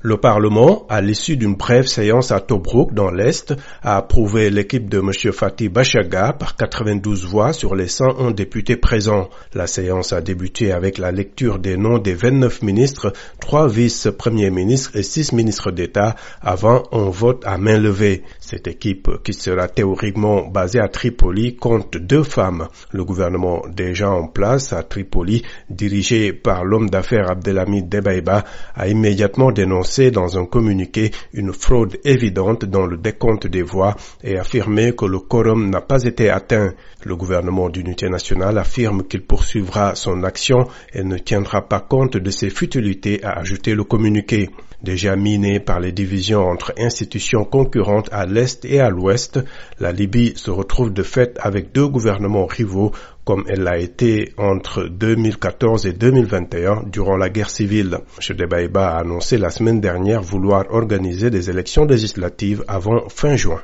Le Parlement, à l'issue d'une brève séance à Tobruk dans l'Est, a approuvé l'équipe de M. Fatih Bachaga par 92 voix sur les 101 députés présents. La séance a débuté avec la lecture des noms des 29 ministres, 3 vice-premiers ministres et 6 ministres d'État avant un vote à main levée. Cette équipe, qui sera théoriquement basée à Tripoli, compte deux femmes. Le gouvernement déjà en place à Tripoli, dirigé par l'homme d'affaires Abdelhamid Debaïba, a immédiatement dénoncé dans un communiqué une fraude évidente dans le décompte des voix et affirmé que le quorum n'a pas été atteint. Le gouvernement d'unité nationale affirme qu'il poursuivra son action et ne tiendra pas compte de ces futilités, a ajouté le communiqué. Déjà minée par les divisions entre institutions concurrentes à l'Est et à l'Ouest, la Libye se retrouve de fait avec deux gouvernements rivaux comme elle l'a été entre 2014 et 2021 durant la guerre civile. M. Debaïba a annoncé la semaine dernière vouloir organiser des élections législatives avant fin juin.